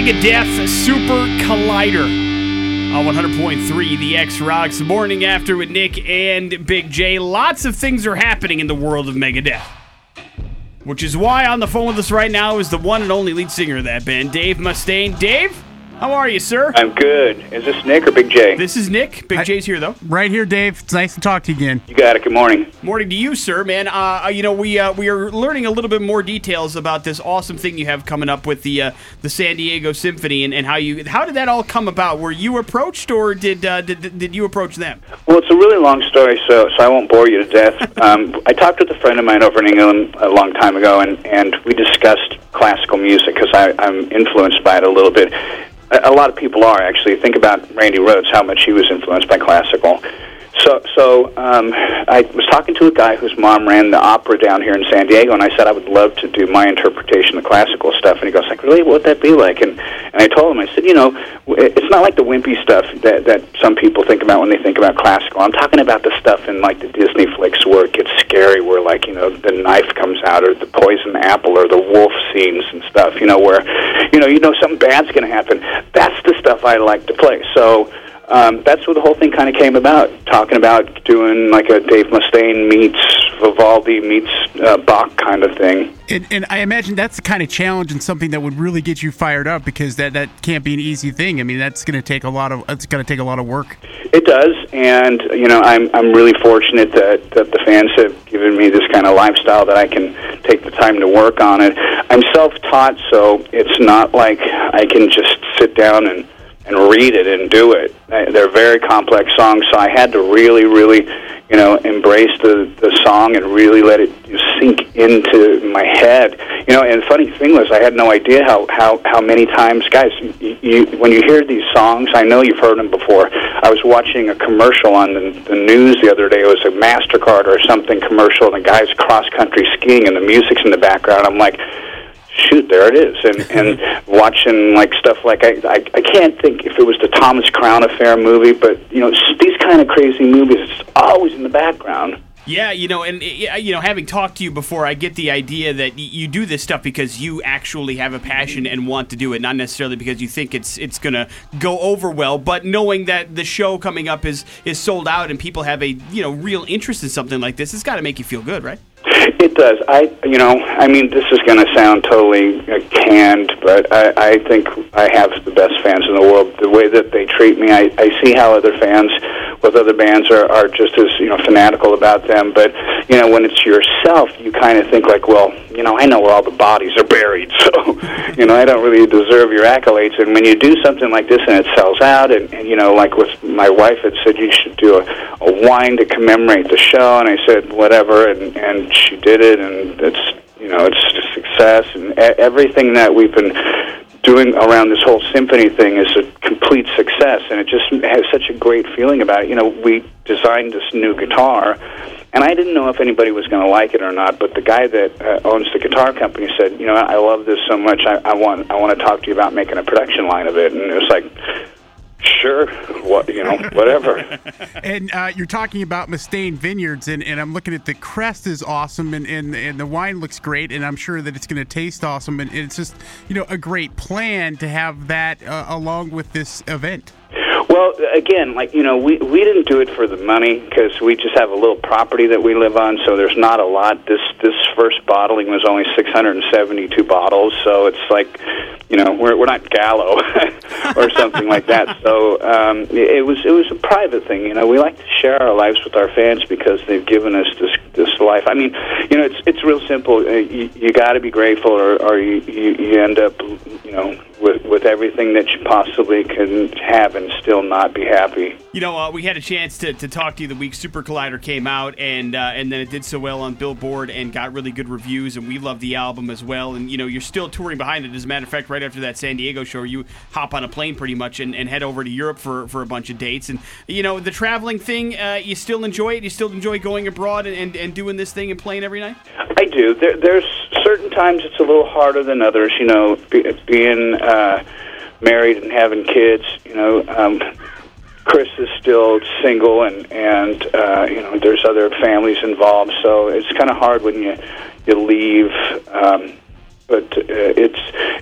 Megadeth Super Collider on 100.3 The X Rocks Morning After with Nick and Big J. Lots of things are happening in the world of Megadeth. Which is why on the phone with us right now is the one and only lead singer of that band, Dave Mustaine. Dave, how are you, sir? I'm good. Is this Nick or Big J? This is Nick. Big I- J's here, though. Right here, Dave. It's nice to talk to you again. you got it. Good morning. Morning to you, sir, man. Uh, you know, we uh, we are learning a little bit more details about this awesome thing you have coming up with the uh, the San Diego Symphony and, and how you how did that all come about? Were you approached or did uh, did, did you approach them? Well, it's a really long story, so so I won't bore you to death. Um, I talked with a friend of mine over in England a long time ago, and and we discussed classical music because I'm influenced by it a little bit. A, lot of people are actually. Think about Randy Rhoads, how much he was influenced by classical. So, so um, I was talking to a guy whose mom ran the opera down here in San Diego, and I said I would love to do my interpretation of classical stuff. And he goes, like, really, what would that be like? And and I told him, I said, you know, it's not like the wimpy stuff that that some people think about when they think about classical. I'm talking about the stuff in like the Disney flicks where it gets scary, where like you know the knife comes out, or the poison apple, or the wolf scenes and stuff. You know, where you know you know something bad's going to happen. That's the stuff I like to play. So um, that's where the whole thing kind of came about. Talking about doing like a Dave Mustaine meets Vivaldi meets uh, Bach kind of thing. And, and I imagine that's the kind of challenge and something that would really get you fired up because that, that can't be an easy thing. I mean, that's going to take a lot of it's going to take a lot of work. It does, and you know, I'm I'm really fortunate that that the fans have given me this kind of lifestyle that I can take the time to work on it. I'm self-taught, so it's not like I can just sit down and and read it and do it. They're very complex songs, so I had to really, really, you know, embrace the the song and really let it sink into my head. You know, and funny thing was, I had no idea how how how many times, guys, you, you when you hear these songs, I know you've heard them before. I was watching a commercial on the, the news the other day. It was a Mastercard or something commercial, and the guy's cross country skiing, and the music's in the background. I'm like shoot, there it is. And and watching like stuff like I, I I can't think if it was the Thomas Crown Affair movie, but you know these kind of crazy movies, it's always in the background. Yeah, you know, and you know, having talked to you before, I get the idea that you do this stuff because you actually have a passion and want to do it, not necessarily because you think it's it's gonna go over well. But knowing that the show coming up is is sold out and people have a you know real interest in something like this, it's got to make you feel good, right? It does. I, you know, I mean, this is going to sound totally uh, canned, but I, I think I have the best fans in the world. The way that they treat me, I, I see how other fans with other bands are, are just as you know fanatical about them. But you know, when it's yourself, you kind of think like, well, you know, I know where all the bodies are buried, so you know, I don't really deserve your accolades. And when you do something like this and it sells out, and, and you know, like with my wife had said, you should do a, a wine to commemorate the show, and I said whatever, and and she did it, and it's you know, it's success, and everything that we've been doing around this whole symphony thing is a complete success, and it just has such a great feeling about it. You know, we designed this new guitar, and I didn't know if anybody was going to like it or not. But the guy that uh, owns the guitar company said, "You know, I love this so much. I, I want I want to talk to you about making a production line of it." And it was like. Sure, what you know, whatever. And uh, you're talking about Mustaine Vineyards, and, and I'm looking at the crest is awesome, and, and, and the wine looks great, and I'm sure that it's going to taste awesome, and it's just you know a great plan to have that uh, along with this event. Well, again, like you know, we we didn't do it for the money because we just have a little property that we live on, so there's not a lot. This this first bottling was only 672 bottles, so it's like, you know, we're we're not Gallo or something like that. So um, it was it was a private thing. You know, we like to share our lives with our fans because they've given us this this life. I mean, you know, it's it's real simple. Uh, You, you got to be grateful, or or you, you you end up, you know, with with everything that you possibly can have and still not be happy. You know, uh, we had a chance to, to talk to you the week Super Collider came out, and uh, and then it did so well on Billboard and got really good reviews, and we love the album as well. And you know, you're still touring behind it. As a matter of fact, right after that San Diego show, you hop on a plane pretty much and, and head over to Europe for, for a bunch of dates. And you know, the traveling thing, uh, you still enjoy it. You still enjoy going abroad and, and, and doing this thing and playing every night. I do. There, there's certain times it's a little harder than others. You know, be, being uh, married and having kids. You know, um, Chris is still single, and and uh, you know, there's other families involved. So it's kind of hard when you you leave. Um, but uh, it's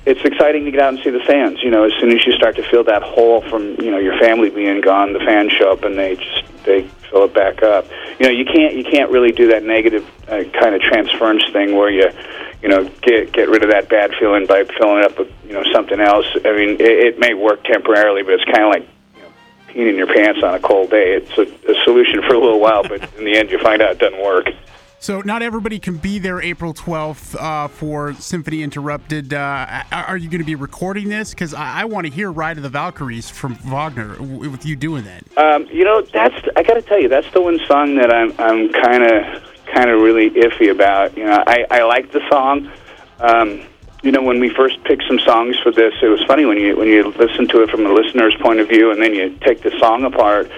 it's exciting to get out and see the fans. You know, as soon as you start to feel that hole from you know your family being gone, the fans show up and they just they fill it back up. You know, you can't you can't really do that negative uh, kind of transference thing where you you know get get rid of that bad feeling by filling up with you know something else. I mean, it, it may work temporarily, but it's kind of like you know, peeing in your pants on a cold day. It's a, a solution for a little while, but in the end, you find out it doesn't work. So not everybody can be there April 12th uh, for Symphony Interrupted. Uh, are you going to be recording this? Because I, I want to hear "Ride of the Valkyries" from Wagner with you doing that. Um, you know, that's I got to tell you, that's the one song that I'm I'm kind of kind of really iffy about. You know, I I like the song. Um, you know, when we first picked some songs for this, it was funny when you when you listen to it from the listener's point of view, and then you take the song apart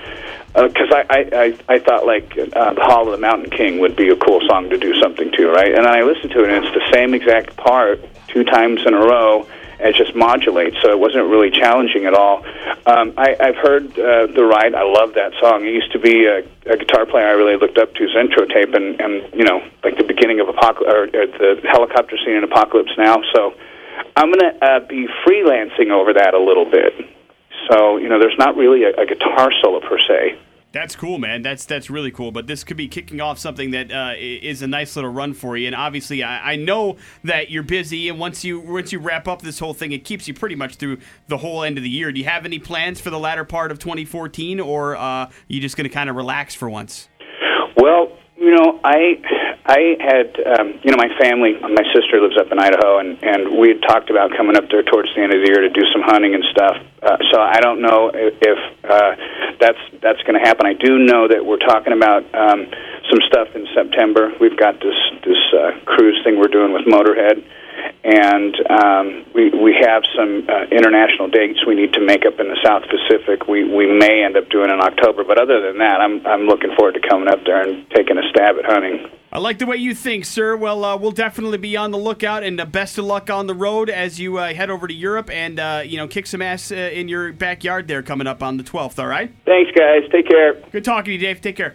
because uh, I, I, I thought like uh, the Hall of the Mountain King would be a cool song to do something to, right? And then I listened to it, and it's the same exact part two times in a row, and it just modulates, so it wasn't really challenging at all. Um, I, I've heard uh, the ride. I love that song. It used to be a, a guitar player I really looked up to's intro tape, and, and you know, like the beginning of Apocalypse or, or the helicopter scene in Apocalypse Now. So I'm going to uh, be freelancing over that a little bit. So you know, there's not really a, a guitar solo per se. That's cool, man. That's that's really cool. But this could be kicking off something that uh, is a nice little run for you. And obviously, I, I, know that you're busy. And once you once you wrap up this whole thing, it keeps you pretty much through the whole end of the year. Do you have any plans for the latter part of 2014, or uh, are you just going to kind of relax for once? Well, you know, I I had um, you know my family. My sister lives up in Idaho, and and we had talked about coming up there towards the end of the year to do some hunting and stuff. Uh, so I don't know if, if uh, that's that's going to happen. I do know that we're talking about um, some stuff in September. We've got this this uh, cruise thing we're doing with Motorhead and um, we we have some uh, international dates we need to make up in the South Pacific. We we may end up doing in October, but other than that, I'm I'm looking forward to coming up there and taking a stab at hunting. I like the way you think, sir. Well, uh, we'll definitely be on the lookout, and uh, best of luck on the road as you uh, head over to Europe and uh, you know kick some ass uh, in your backyard there coming up on the 12th. All right. Thanks, guys. Take care. Good talking to you, Dave. Take care.